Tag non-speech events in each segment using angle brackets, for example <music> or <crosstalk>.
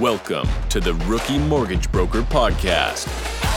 Welcome to the Rookie Mortgage Broker Podcast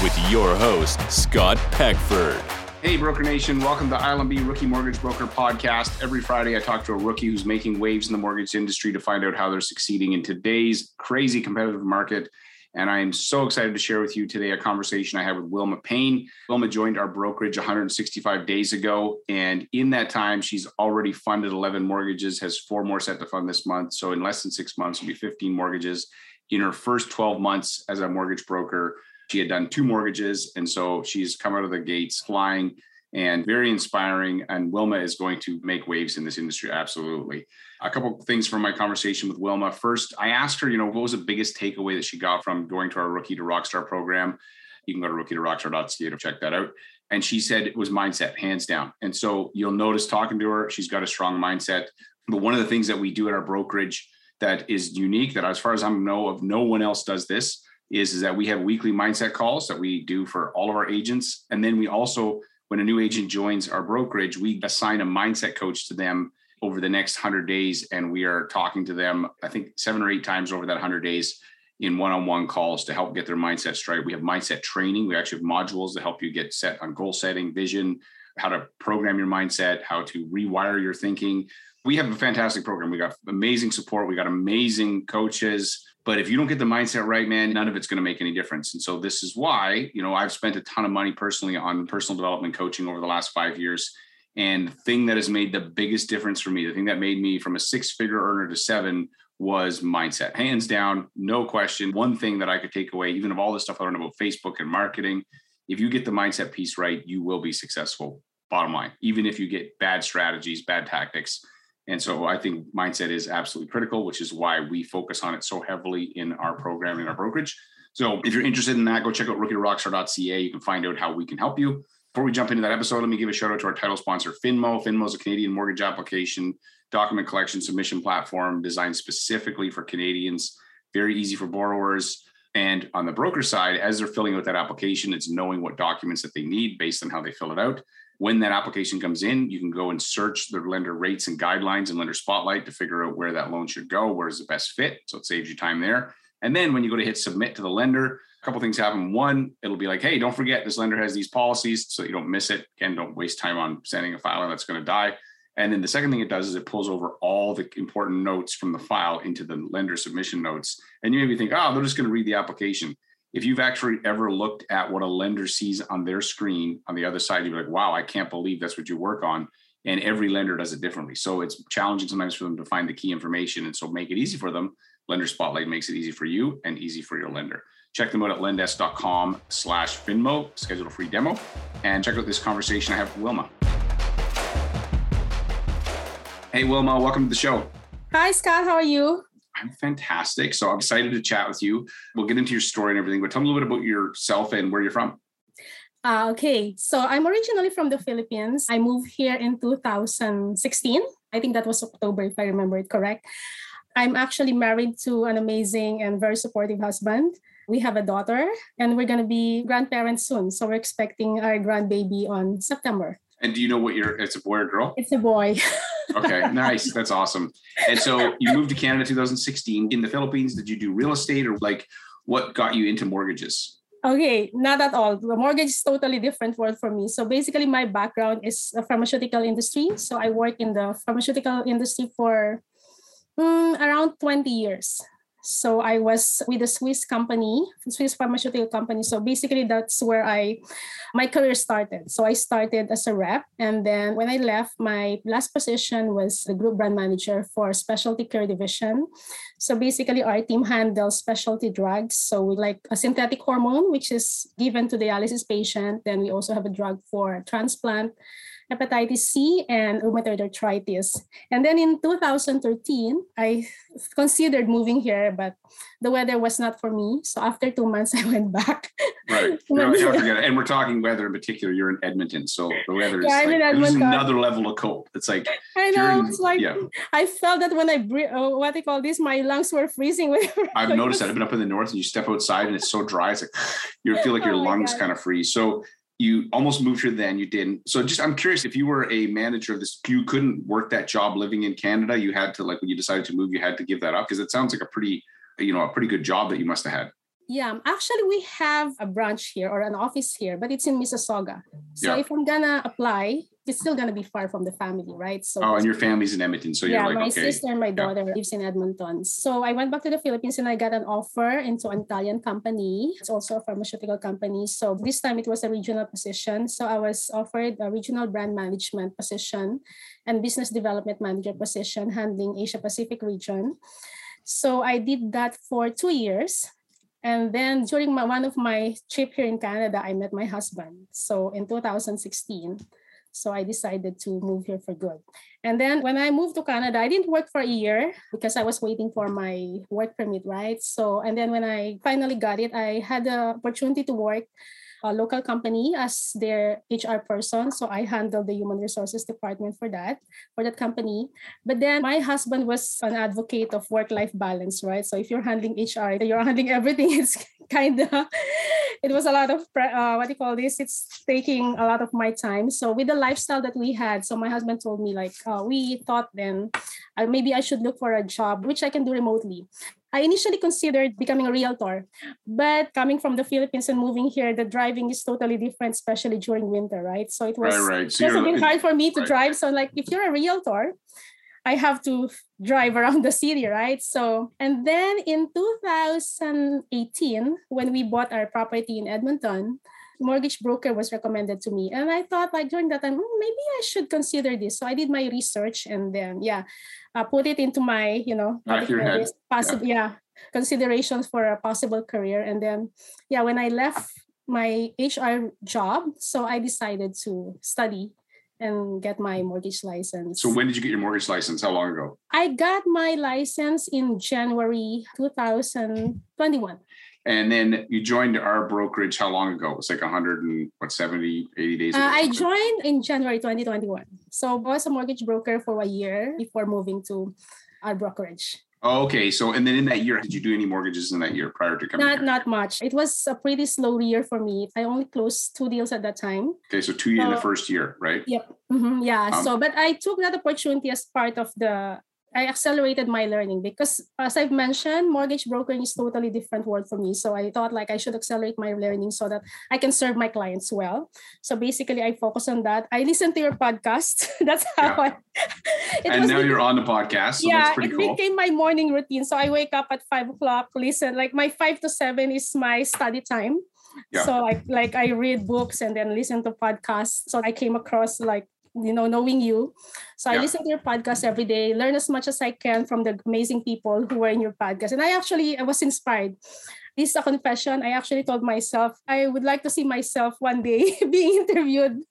with your host, Scott Peckford. Hey, Broker Nation, welcome to ILMB Rookie Mortgage Broker Podcast. Every Friday, I talk to a rookie who's making waves in the mortgage industry to find out how they're succeeding in today's crazy competitive market. And I am so excited to share with you today a conversation I had with Wilma Payne. Wilma joined our brokerage 165 days ago. And in that time, she's already funded 11 mortgages, has four more set to fund this month. So in less than six months, will be 15 mortgages. In her first 12 months as a mortgage broker, she had done two mortgages. And so she's come out of the gates flying and very inspiring. And Wilma is going to make waves in this industry. Absolutely. A couple things from my conversation with Wilma. First, I asked her, you know, what was the biggest takeaway that she got from going to our Rookie to Rockstar program? You can go to rookie to rockstar.ca to check that out. And she said it was mindset, hands down. And so you'll notice talking to her, she's got a strong mindset. But one of the things that we do at our brokerage that is unique, that as far as I know of, no one else does this, is, is that we have weekly mindset calls that we do for all of our agents. And then we also when a new agent joins our brokerage, we assign a mindset coach to them over the next 100 days. And we are talking to them, I think, seven or eight times over that 100 days in one on one calls to help get their mindset straight. We have mindset training. We actually have modules to help you get set on goal setting, vision, how to program your mindset, how to rewire your thinking. We have a fantastic program. We got amazing support. We got amazing coaches but if you don't get the mindset right, man, none of it's going to make any difference. And so this is why, you know, I've spent a ton of money personally on personal development coaching over the last five years. And the thing that has made the biggest difference for me, the thing that made me from a six figure earner to seven was mindset. Hands down, no question. One thing that I could take away, even of all the stuff I learned about Facebook and marketing, if you get the mindset piece right, you will be successful. Bottom line, even if you get bad strategies, bad tactics, and so I think mindset is absolutely critical, which is why we focus on it so heavily in our program, in our brokerage. So if you're interested in that, go check out rookie2rockstar.ca. You can find out how we can help you. Before we jump into that episode, let me give a shout out to our title sponsor, Finmo. Finmo is a Canadian mortgage application document collection submission platform designed specifically for Canadians. Very easy for borrowers. And on the broker side, as they're filling out that application, it's knowing what documents that they need based on how they fill it out. When that application comes in, you can go and search the lender rates and guidelines and lender spotlight to figure out where that loan should go, where's the best fit. So it saves you time there. And then when you go to hit submit to the lender, a couple things happen. One, it'll be like, hey, don't forget this lender has these policies so you don't miss it. Again, don't waste time on sending a file that's going to die. And then the second thing it does is it pulls over all the important notes from the file into the lender submission notes. And you maybe think, oh, they're just going to read the application if you've actually ever looked at what a lender sees on their screen on the other side, you're like, wow, I can't believe that's what you work on. And every lender does it differently. So it's challenging sometimes for them to find the key information. And so make it easy for them. Lender Spotlight makes it easy for you and easy for your lender. Check them out at lendesk.com slash Finmo, schedule a free demo, and check out this conversation I have with Wilma. Hey, Wilma, welcome to the show. Hi, Scott. How are you? I'm fantastic. So I'm excited to chat with you. We'll get into your story and everything, but tell me a little bit about yourself and where you're from. Uh, okay, so I'm originally from the Philippines. I moved here in 2016. I think that was October, if I remember it correct. I'm actually married to an amazing and very supportive husband. We have a daughter, and we're going to be grandparents soon. So we're expecting our grandbaby on September. And do you know what your it's a boy or girl? It's a boy. <laughs> okay, nice. That's awesome. And so you moved to Canada 2016. In the Philippines, did you do real estate or like what got you into mortgages? Okay, not at all. The mortgage is totally different world for me. So basically, my background is the pharmaceutical industry. So I work in the pharmaceutical industry for um, around 20 years. So I was with a Swiss company, Swiss pharmaceutical company. So basically that's where I my career started. So I started as a rep and then when I left my last position was the group brand manager for specialty care division. So basically our team handles specialty drugs. So we like a synthetic hormone which is given to dialysis patient. Then we also have a drug for transplant hepatitis C, and rheumatoid arthritis. And then in 2013, I considered moving here, but the weather was not for me. So after two months, <laughs> I went back. Right. <laughs> and we're talking weather in particular. You're in Edmonton, so the weather is yeah, like, another level of cold. It's like I know. In, it's like yeah. I felt that when I breathe, oh, what they call this, my lungs were freezing. With I've noticed that. <laughs> I've been up in the north, and you step outside, and it's so dry. It's like you feel like your oh lungs kind of freeze. So you almost moved here then you didn't so just i'm curious if you were a manager of this you couldn't work that job living in canada you had to like when you decided to move you had to give that up because it sounds like a pretty you know, a pretty good job that you must have had. Yeah, actually, we have a branch here or an office here, but it's in Mississauga. So Yeah. if I'm gonna apply, it's still gonna be far from the family, right? So Oh, and your family's in Edmonton, so yeah, you're my okay, sister and my daughter lives in Edmonton. So I went back to the Philippines and I got an offer into an Italian company. It's also a pharmaceutical company. So this time it was a regional position. So I was offered a regional brand management position and business development manager position handling Asia Pacific region. So I did that for two years. And then during my, one of my trip here in Canada, I met my husband. So in 2016, so I decided to move here for good. And then when I moved to Canada, I didn't work for a year because I was waiting for my work permit, right? So, and then when I finally got it, I had the opportunity to work a local company as their HR person. So I handled the human resources department for that, for that company. But then my husband was an advocate of work-life balance, right? So if you're handling HR, you're handling everything. <laughs> It's kind of, it was a lot of, uh, what do you call this? It's taking a lot of my time. So with the lifestyle that we had, so my husband told me like, uh, we thought then uh, maybe I should look for a job which I can do remotely. I initially considered becoming a realtor, but coming from the Philippines and moving here, the driving is totally different, especially during winter, right? So it was, right, right. So it bit hard for me to right. drive. So like, if you're a realtor, I have to drive around the city, right? So, and then in 2018, when we bought our property in Edmonton, mortgage broker was recommended to me, and I thought like during that time, "Hmm, maybe I should consider this. So I did my research, and then yeah, I put it into my you know Back of your head. possible yeah considerations for a possible career, and then yeah, when I left my HR job, so I decided to study and get my mortgage license. So when did you get your mortgage license? How long ago? I got my license in January 2021. And then you joined our brokerage how long ago? It was like 100 and what 70, 80 days Uh. I joined in January 2021. So I was a mortgage broker for a year before moving to our brokerage. Oh, okay. So and then in that year, did you do any mortgages in that year prior to coming Not here? not much. It was a pretty slow year for me. I only closed two deals at that time. Okay, so two years in the first year, right? Yep. Mhm, Yeah. Um, so, but I took that opportunity as part of the. I accelerated my learning because, as I've mentioned, mortgage brokering is totally different world for me. So I thought like I should accelerate my learning so that I can serve my clients well. So basically, I focus on that. I listen to your podcast. <laughs> that's how I. <laughs> it and now you're on the podcast, so yeah, that's pretty it cool. became my morning routine. So I wake up at five o'clock, listen. Like my five to seven is my study time. Yeah. So like like I read books and then listen to podcasts. So I came across like you know knowing you. So I listen to your podcast every day, learn as much as I can from the amazing people who were in your podcast. And I actually I was inspired. This is a confession. I actually told myself I would like to see myself one day <laughs> being interviewed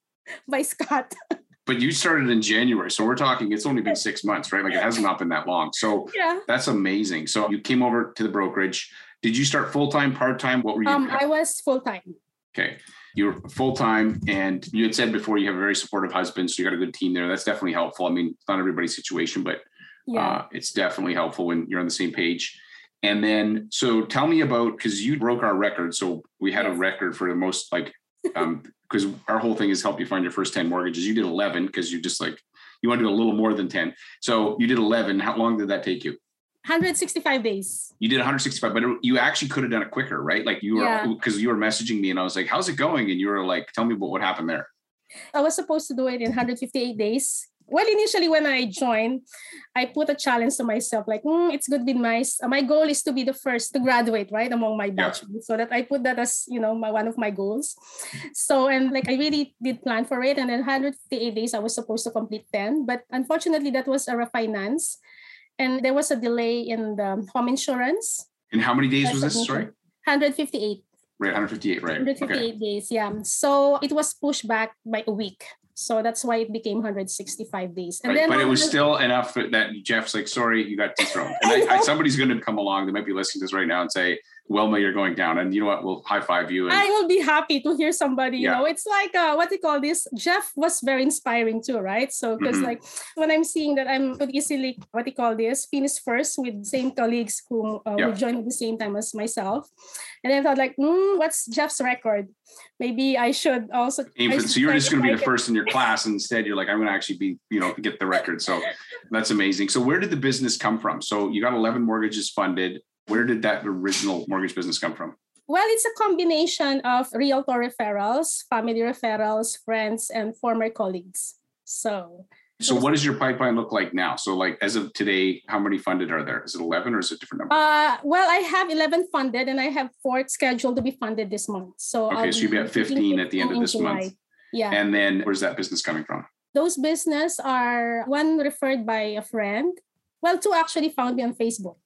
by Scott. <laughs> But you started in January, so we're talking. It's only been six months, right? Like it has not been that long. So yeah. that's amazing. So you came over to the brokerage. Did you start full time, part time? What were you? Um, I was full time. Okay. You were full time, and you had said before you have a very supportive husband, so you got a good team there. That's definitely helpful. I mean, it's not everybody's situation, but Yeah. uh, it's definitely helpful when you're on the same page. And then, so tell me about because you broke our record. So we had a record for the most like, um, <laughs> because our whole thing is help you find your first 10 mortgages. You did 11 because you just like, you want to do a little more than 10. So you did 11. How long did that take you? 165 days. You did 165, but you actually could have done it quicker, right? Like you were, Yeah. because you were messaging me and I was like, how's it going? And you were like, tell me what, what happened there. I was supposed to do it in 158 days. Well, initially when I joined, I put a challenge to myself, like, "Hmm, it's good with nice." my goal is to be the first to graduate, right, among my batch. So that I put that as, you know, my one of my goals. So, and like I really did plan for it. And then 158 days, I was supposed to complete 10. But unfortunately, that was a refinance. And there was a delay in the home insurance. And how many days was this? Sorry. 158. Right. 158. Right. 158 Okay. days, yeah. So it was pushed back by a week. So that's why it became 165 days. And Right. then But it was still enough that Jeff's like, sorry, you got dethroned. <laughs> And I, I, somebody's going to come along. They might be listening to this right now and say, Wilma, you're going down. And you know what? We'll high five you. And I will be happy to hear somebody, you know, it's like uh, what do you call this? Jeff was very inspiring too, right? So because Mhm. like when I'm seeing that I'm could easily what do you call this finish first with same colleagues who uh, Yeah. would join at the same time as myself, and I thought like, mm, what's Jeff's record? Maybe I should also. I should so you're just going to be the first in your <laughs> class. And instead, you're like, I'm going to actually be, you know, get the record. So that's amazing. So where did the business come from? So you got 11 mortgages funded. Where did that original mortgage business come from? Well, it's a combination of realtor referrals, family referrals, friends, and former colleagues. So, so what does your pipeline look like now? So, like as of today, how many funded are there? Is it 11 or is it a different number? Uh, well, I have 11 funded and I have four scheduled to be funded this month. So, okay, I'll so you'll be at 15 at the end of this July. month. Yeah. And then where's that business coming from? Those business are one referred by a friend. Well, two actually found me on Facebook.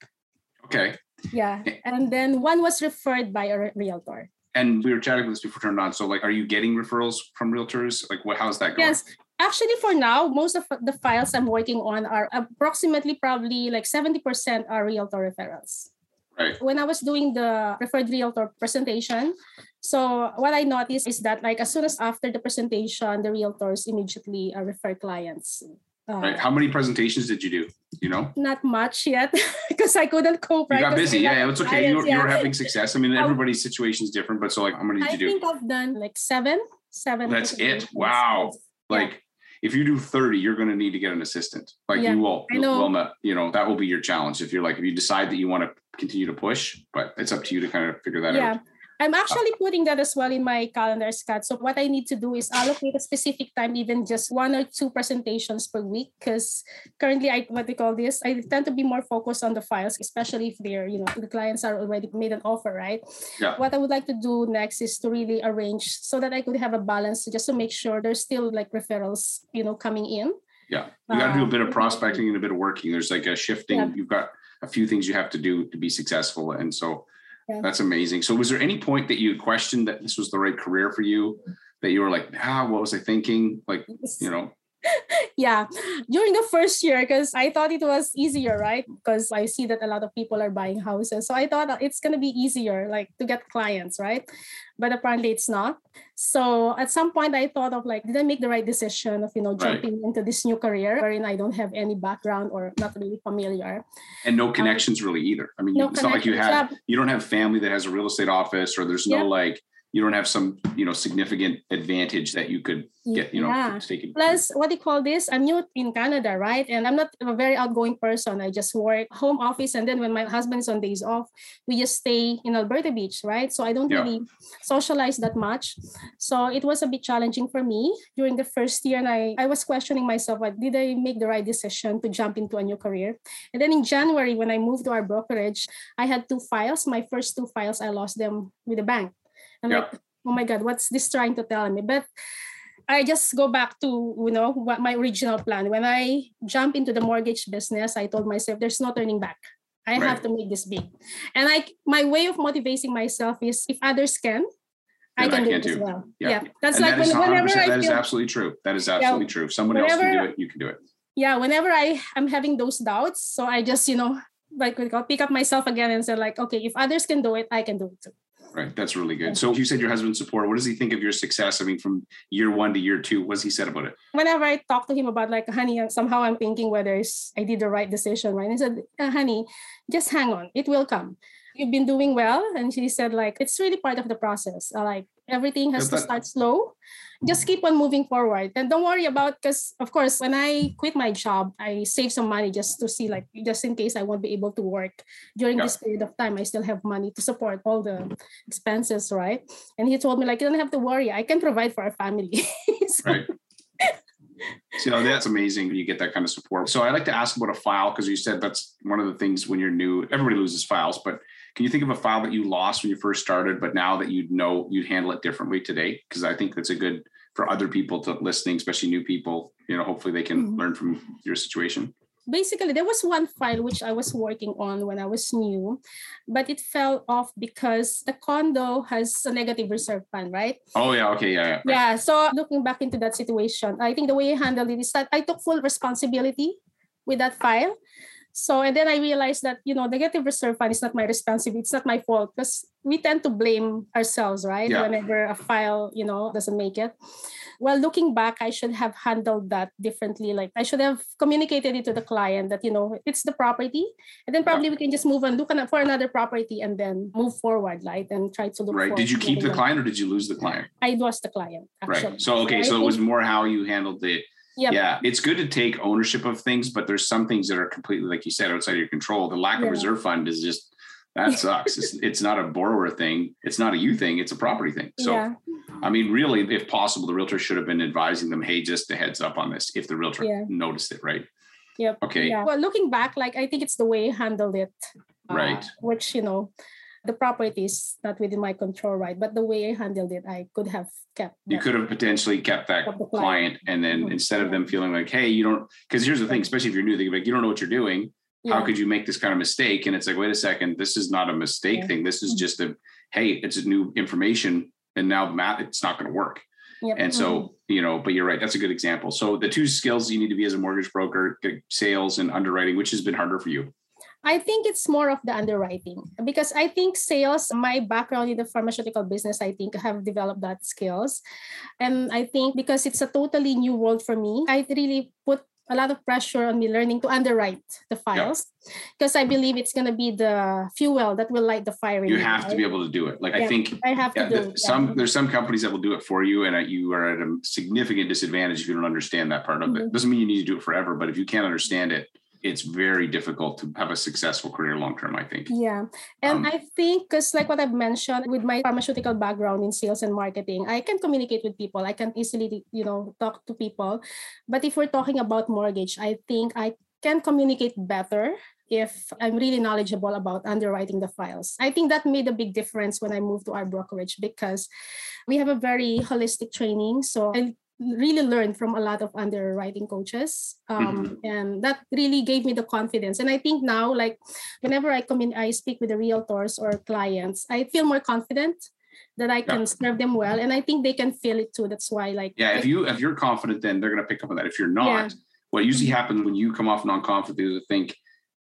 Okay. Yeah. And then one was referred by a realtor. And we were chatting with this before turned on. So, like, are you getting referrals from realtors? Like, what? How's that going? Yes. Actually, for now, most of the files I'm working on are approximately probably like 70% are realtor referrals. Right. When I was doing the referred realtor presentation, so what I noticed is that like as soon as after the presentation, the realtors immediately uh, refer clients. Uh, Right. How many presentations did you do? You know, Not much yet <laughs> because I couldn't cope. you right? busy. Yeah, got it's okay. You, clients, you were yeah. having success. I mean, everybody's situation is different, but so like, how many did I you do? I think I've done like seven, seven. That's it? Wow. Yes. Like, if you do 30, you're going to need to get an assistant. Like, Yeah, you will. I know. Will not, you know, that will be your challenge. If you're like, if you decide that you want to continue to push, but it's up to you to kind of figure that Yeah. out. I'm ah. actually putting that as well in my calendar, Scott. So what I need to do is allocate a specific time, even just one or two presentations per week. Because currently, I what they call this, I tend to be more focused on the files, especially if they're, you know, the clients are already made an offer, right? Yeah. What I would like to do next is to really arrange so that I could have a balance, just to make sure there's still like referrals, you know, coming in. Yeah. You got to do a bit of um, prospecting and a bit of working. There's like a shifting. Yeah. You've got a few things you have to do to be successful. And so Yeah. that's amazing. So was there any point that you questioned that this was the right career for you? That you were like, ah, what was I thinking? Like, you know, yeah during the first year because i thought it was easier right? Because i see that a lot of people are buying houses. So i thought it's going to be easier like to get clients right? But apparently it's not. So at some point i thought of like did i make the right decision of you know Right. jumping into this new career wherein i don't have any background or not really familiar? And no connections really either. I mean, Um, no it's not like you have, Yeah, you don't have family that has a real estate office or there's no Yeah. like, you don't have some, you know, significant advantage that you could get, you know, yeah. Plus, what do you call this? I'm new in Canada, right? And I'm not a very outgoing person. I just work home office, and then when my husband is on days off, we just stay in Alberta Beach, right? So I don't Yeah. really socialize that much. So it was a bit challenging for me during the first year, and I I was questioning myself: like, did I make the right decision to jump into a new career? And then in January, when I moved to our brokerage, I had two files. My first two files, I lost them with the bank. I'm Yeah. like, oh my god, what's this trying to tell me? But I just go back to you know what my original plan. When I jump into the mortgage business, I told myself there's no turning back. I have to make this big. And I my way of motivating myself is if others can, I Then I can do can it as well. Yeah. Yeah. That's and like that when, whenever I that is absolutely true. That is absolutely true. If somebody else can do it, you can do it. yeah, whenever I am having those doubts, so I just, you know, like call pick up myself again and say, like, okay, if others can do it, I can do it too. Right. That's really good. So you said your husband's support. What does he think of your success? I mean, from year one to year two, what's he said about it? whenever I talk to him about like, honey, somehow I'm thinking whether it's, I did the right decision, right? And he said, "Uh, honey, just hang on, it will come. You've been doing well, and she said like it's really part of the process. Uh, like everything has Yeah, to start slow. Just keep on moving forward, and don't worry about because of course when I quit my job, I saved some money just to see like just in case I won't be able to work during Yeah. this period of time. I still have money to support all the expenses, right? And he told me like you don't have to worry, I can provide for our family. <laughs> So- Right. So, you know, that's amazing when you get that kind of support. So I like to ask about a file because you said that's one of the things when you're new, everybody loses files, but can you think of a file that you lost when you first started, but now that you know you'd handle it differently today? Because I think that's a good for other people to listening, especially new people, you know, hopefully they can Mhm. learn from your situation. Basically there was one file which I was working on when I was new, but it fell off because the condo has a negative reserve fund, right? Oh yeah, okay, yeah, yeah. right. Yeah. So looking back into that situation, I think the way I handled it is that I took full responsibility with that file. So and then I realized that you know negative reserve fund is not my responsibility. It's not my fault because we tend to blame ourselves, right? Yeah. Whenever a file you know doesn't make it. Well, looking back, I should have handled that differently. Like I should have communicated it to the client that you know it's the property, and then probably we can just move on, look on- for another property, and then move forward, right? And try to look. Right. Did you keep the client or did you lose the client? I lost the client. Right. So okay, I so it was more how you handled the Yep. yeah. It's good to take ownership of things, but there's some things that are completely like you said outside of your control. The lack of reserve fund is just that sucks. it's, it's not a borrower thing. It's not a you thing. It's a property thing. So, yeah. I mean, really, if possible, the realtor should have been advising them, hey, just a heads up on this if the realtor Yeah. noticed it, right? Yep. Okay. Yeah. Well, looking back, like I think it's the way I handled it. uh, Right. Which, you know, the property is not within my control, right? But the way I handled it, I could have kept. You could have potentially kept that Kept client client. and then Mhm. instead of them feeling like, hey, you don't, because here's the thing, especially if you're new, they're like, you don't know what you're doing. How could you make this kind of mistake? And it's like, wait a second, this is not a mistake Yeah. thing. This is Mhm. just a, hey, it's a new information. And now the math, it's not going to work. Yep. And so, you know, but you're right. That's a good example. So the two skills you need to be as a mortgage broker, sales and underwriting, which has been harder for you. I think it's more of the underwriting because I think sales, my background in the pharmaceutical business, I think have developed that skills. And I think because it's a totally new world for me, I really put a lot of pressure on me learning to underwrite the files because I believe it's going to be the fuel that will light the fire. in You have to be able to do it. Like I think I have to do the- it, some yeah. there's some companies that will do it for you, and you are at a significant disadvantage if you don't understand that part of it. Mhm. Doesn't mean you need to do it forever, but if you can't understand it, it's very difficult to have a successful career long term. I think. Yeah. And Um, I think, because like what I've mentioned, with my pharmaceutical background in sales and marketing, I can communicate with people. I can easily, you know, talk to people. But if we're talking about mortgage, I think I can communicate better if I'm really knowledgeable about underwriting the files. I think that made a big difference when I moved to our brokerage because we have a very holistic training. So I really learned from a lot of underwriting coaches um, and that really gave me the confidence. And i think now like whenever i come in i speak with the realtors or clients i feel more confident that i can serve them well and i think they can feel it too. That's why like Yeah, if you if you're confident, then they're going to pick up on that. If you're not, what usually happens when you come off non-confident is to think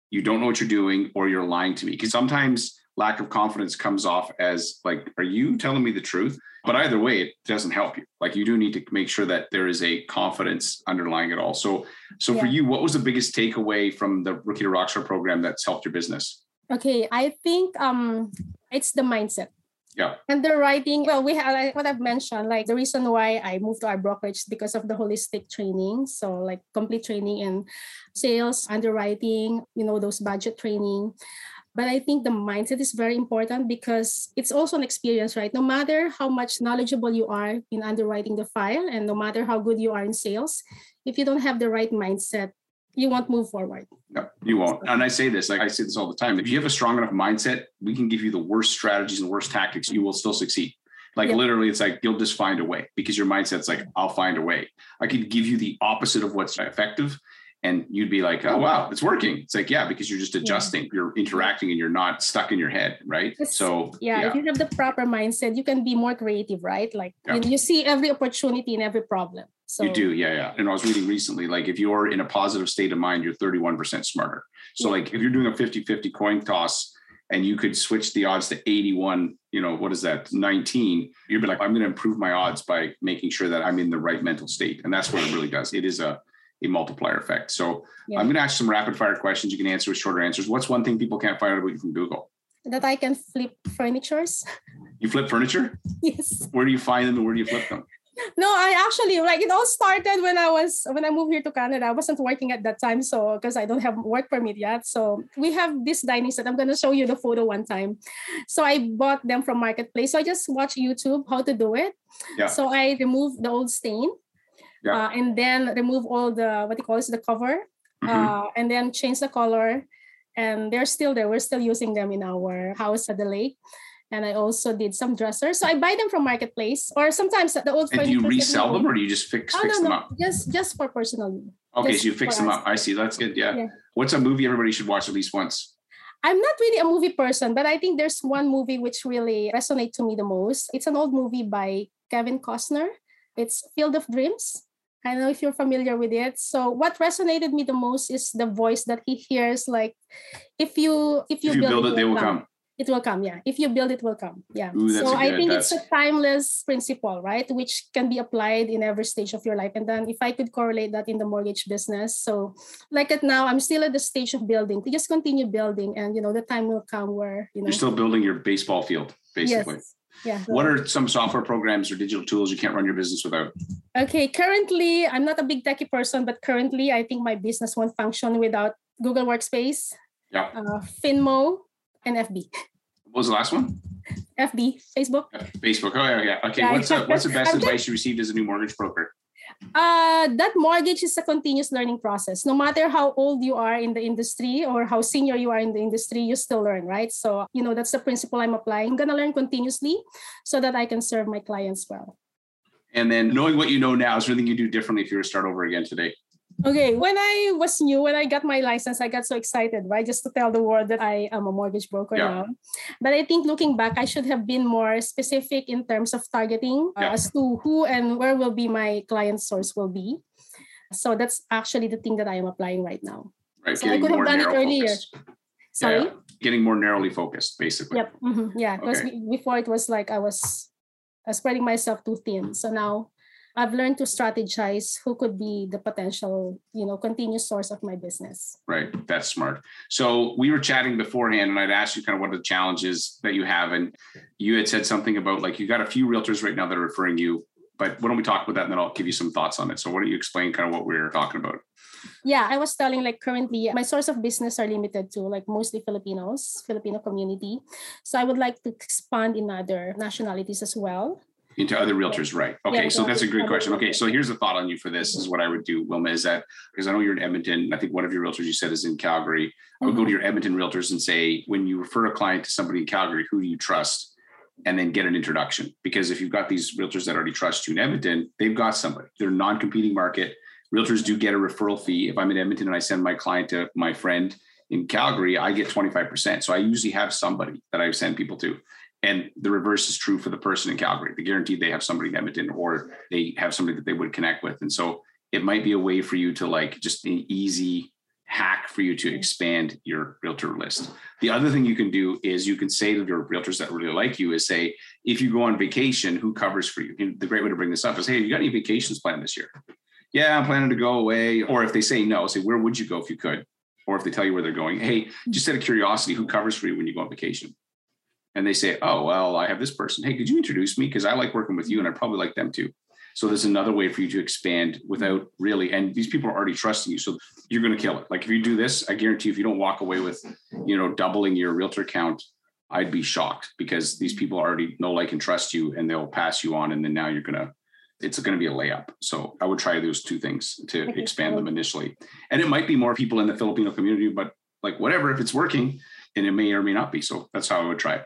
you don't know what you're doing or you're lying to me. Because sometimes lack of confidence comes off as like, are you telling me the truth? But either way, it doesn't help you. Like you do need to make sure that there is a confidence underlying it all. So, so for you, what was the biggest takeaway from the Rookie to Rockstar program that's helped your business? okay i think um it's the mindset Yeah. And the writing, well, we have like what I've mentioned, like the reason why I moved to our brokerage because of the holistic training. So like complete training in sales, underwriting, you know, those budget training. But I think the mindset is very important because it's also an experience, right? No matter how much knowledgeable you are in underwriting the file and no matter how good you are in sales, if you don't have the right mindset, you won't move forward. No, you won't. And I say this, like I say this all the time. If you have a strong enough mindset, we can give you the worst strategies and worst tactics. You will still succeed. Like Yeah. literally, it's like you'll just find a way because your mindset's like, I'll find a way. I could give you the opposite of what's effective. And you'd be like, oh, wow, it's working. It's like, yeah, because you're just adjusting, you're interacting and you're not stuck in your head. Right. Yes. So, yeah, if you have the proper mindset you can be more creative right like you, you see every opportunity in every problem so You do, yeah, yeah. And I was reading recently, like if you're in a positive state of mind, you're 31% smarter. So Yeah. like if you're doing a 50-50 coin toss and you could switch the odds to 81, you know, what is that? 19, you'd be like, I'm going to improve my odds by making sure that I'm in the right mental state. And that's what it really does. It is a, a multiplier effect. So Yeah. I'm going to ask some rapid fire questions. You can answer with shorter answers. What's one thing people can't find out about you from Google? that i can flip furnitures <laughs> You flip furniture? yes Where do you find them and where do you flip them? no i actually like it all started when i was when i moved here to canada i wasn't working at that time so because i don't have work permit yet so we have this dining set i'm going to show you the photo one time so i bought them from marketplace so i just watched youtube how to do it Yeah. so i removed the old stain Yeah. uh, and then remove all the what you call it the cover Mhm. uh, and then change the color and they're still there we're still using them in our house at the lake and i also did some dressers so i buy them from marketplace or sometimes the old and do you furniture that we resell them or do you just fix, oh fix no them no up? just just for personal use. Okay, Just so you fix them us. up. I see. That's good. Yeah. Yeah. What's a movie everybody should watch at least once? i'm not really a movie person but i think there's one movie which really resonate to me the most it's an old movie by kevin costner it's field of dreams I don't know if you're familiar with it. So what resonated me the most is the voice that he hears like if you if you, If you build it, they will come. It will come, yeah. If you build it will come. Yeah. Ooh, so I think it's a timeless principle, right? Which can be applied in every stage of your life. And then if I could correlate that in the mortgage business. So like at now, I'm still at the stage of building. To just continue building and you know the time will come where you know You're still building your baseball field, basically. Yes. Yeah. What are some software programs or digital tools you can't run your business without? Okay, currently I'm not a big techie person, but currently I think my business won't function without Google Workspace, Yeah. uh, Finmo, and FB. What was the last one? FB, Facebook. Facebook. Oh yeah, yeah. Okay. Yeah, what's the, what's the <laughs> best advice you received as a new mortgage broker? Uh, that mortgage is a continuous learning process. No matter how old you are in the industry or how senior you are in the industry, you still learn, right? So, you know, that's the principle I'm applying. I'm going to learn continuously so that I can serve my clients well. And then knowing what you know now, is there anything you do differently if you were to start over again today? Okay, when I was new, when I got my license, I got so excited, right? Just to tell the world that I am a mortgage broker Yeah. now. But I think looking back, I should have been more specific in terms of targeting uh, as to who and where will be my client source will be. So that's actually the thing that I am applying right now. Right. So I could have done it earlier. focused. Sorry. Yeah, Getting more narrowly focused, basically. Yep. mhm, Yeah. Because Okay. before it was like I was uh, spreading myself too thin. So now I've learned to strategize who could be the potential, you know, continuous source of my business. Right. That's smart. So we were chatting beforehand and I'd asked you kind of what are the challenges that you have. And you had said something about like you got a few realtors right now that are referring you. But why don't we talk about that and then I'll give you some thoughts on it. So why don't you explain kind of what we're talking about? Yeah, I was telling like currently my source of business are limited to like mostly Filipinos, Filipino community. So I would like to expand in other nationalities as well. Into other realtors, right? Okay, Yeah, so that's a great question. Okay, so here's a thought on you for this is what I would do, Wilma, is that because I know you're in Edmonton, and I think one of your realtors you said is in Calgary. I would go to mm-hmm. your Edmonton realtors and say, when you refer a client to somebody in Calgary, who do you trust? And then get an introduction. Because if you've got these realtors that already trust you in Edmonton, they've got somebody. They're non-competing market. Realtors do get a referral fee. If I'm in Edmonton and I send my client to my friend in Calgary, I get 25%. So I usually have somebody that I send people to. And the reverse is true for the person in Calgary. They guaranteed they have somebody in Edmonton or they have somebody that they would connect with. And so it might be a way for you to like just an easy hack for you to expand your realtor list. The other thing you can do is you can say to your realtors that really like you is say, if you go on vacation, who covers for you? And the great way to bring this up is, hey, you got any vacations planned this year? Yeah, I'm planning to go away. Or if they say no, say, where would you go if you could? Or if they tell you where they're going, hey, just out of curiosity, who covers for you when you go on vacation? And they say, oh, well, I have this person. Hey, could you introduce me? Because I like working with you and I probably like them too. So there's another way for you to expand without really, and these people are already trusting you. So you're going to kill it. Like if you do this, I guarantee if you don't walk away with, you know, doubling your realtor count, I'd be shocked because these people already know, like, and trust you and they'll pass you on. And then now you're going to, it's going to be a layup. So I would try those two things to expand them initially. And it might be more people in the Filipino community, but like whatever, if it's working, then it may or may not be. So that's how I would try it.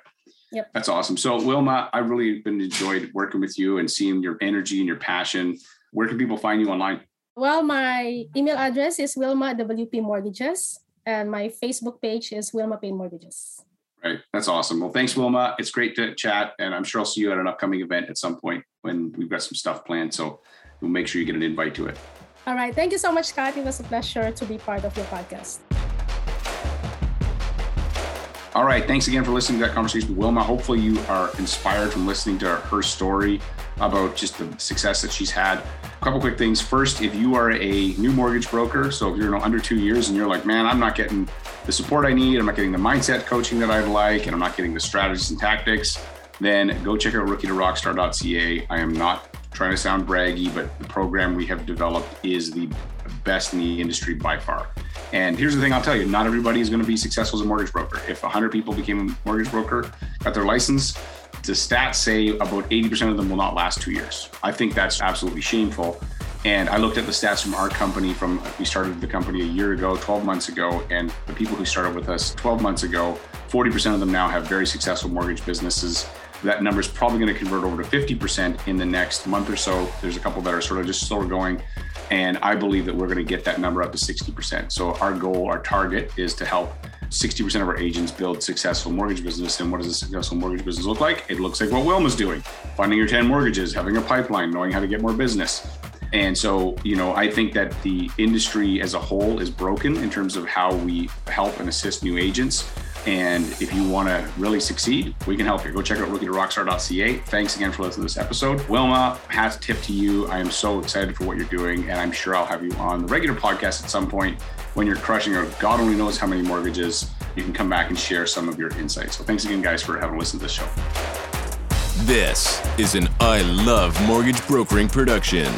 Yep. That's awesome. So Wilma, I've really been enjoyed working with you and seeing your energy and your passion. Where can people find you online? Well, my email address is Wilma WP Mortgages, and my Facebook page is Wilma Payne Mortgages. Right. That's awesome. Well, thanks, Wilma. It's great to chat. And I'm sure I'll see you at an upcoming event at some point when we've got some stuff planned. So we'll make sure you get an invite to it. All right. Thank you so much, Kat. It was a pleasure to be part of your podcast. All right. Thanks again for listening to that conversation with Wilma. Hopefully, you are inspired from listening to her story about just the success that she's had. A couple quick things. First, if you are a new mortgage broker, so if you're under two years and you're like, man, I'm not getting the support I need, I'm not getting the mindset coaching that I'd like, and I'm not getting the strategies and tactics, then go check out rookie to rockstar.ca. I am not trying to sound braggy, but the program we have developed is the best in the industry by far. And here's the thing I'll tell you not everybody is going to be successful as a mortgage broker. If 100 people became a mortgage broker, got their license, the stats say about 80% of them will not last two years. I think that's absolutely shameful. And I looked at the stats from our company from we started the company a year ago, 12 months ago, and the people who started with us 12 months ago, 40% of them now have very successful mortgage businesses. That number is probably going to convert over to 50% in the next month or so. There's a couple that are sort of just slower going. And I believe that we're going to get that number up to 60%. So our goal, our target is to help 60% of our agents build successful mortgage business. And what does a successful mortgage business look like? It looks like what Wilma's doing, finding your 10 mortgages, having a pipeline, knowing how to get more business. And so, you know, I think that the industry as a whole is broken in terms of how we help and assist new agents. And if you want to really succeed, we can help you. Go check out rookie to rockstar.ca. Thanks again for listening to this episode. Wilma, hat tip to you. I am so excited for what you're doing. And I'm sure I'll have you on the regular podcast at some point when you're crushing or God only knows how many mortgages. You can come back and share some of your insights. So thanks again, guys, for having listened to this show. This is an I Love Mortgage Brokering production.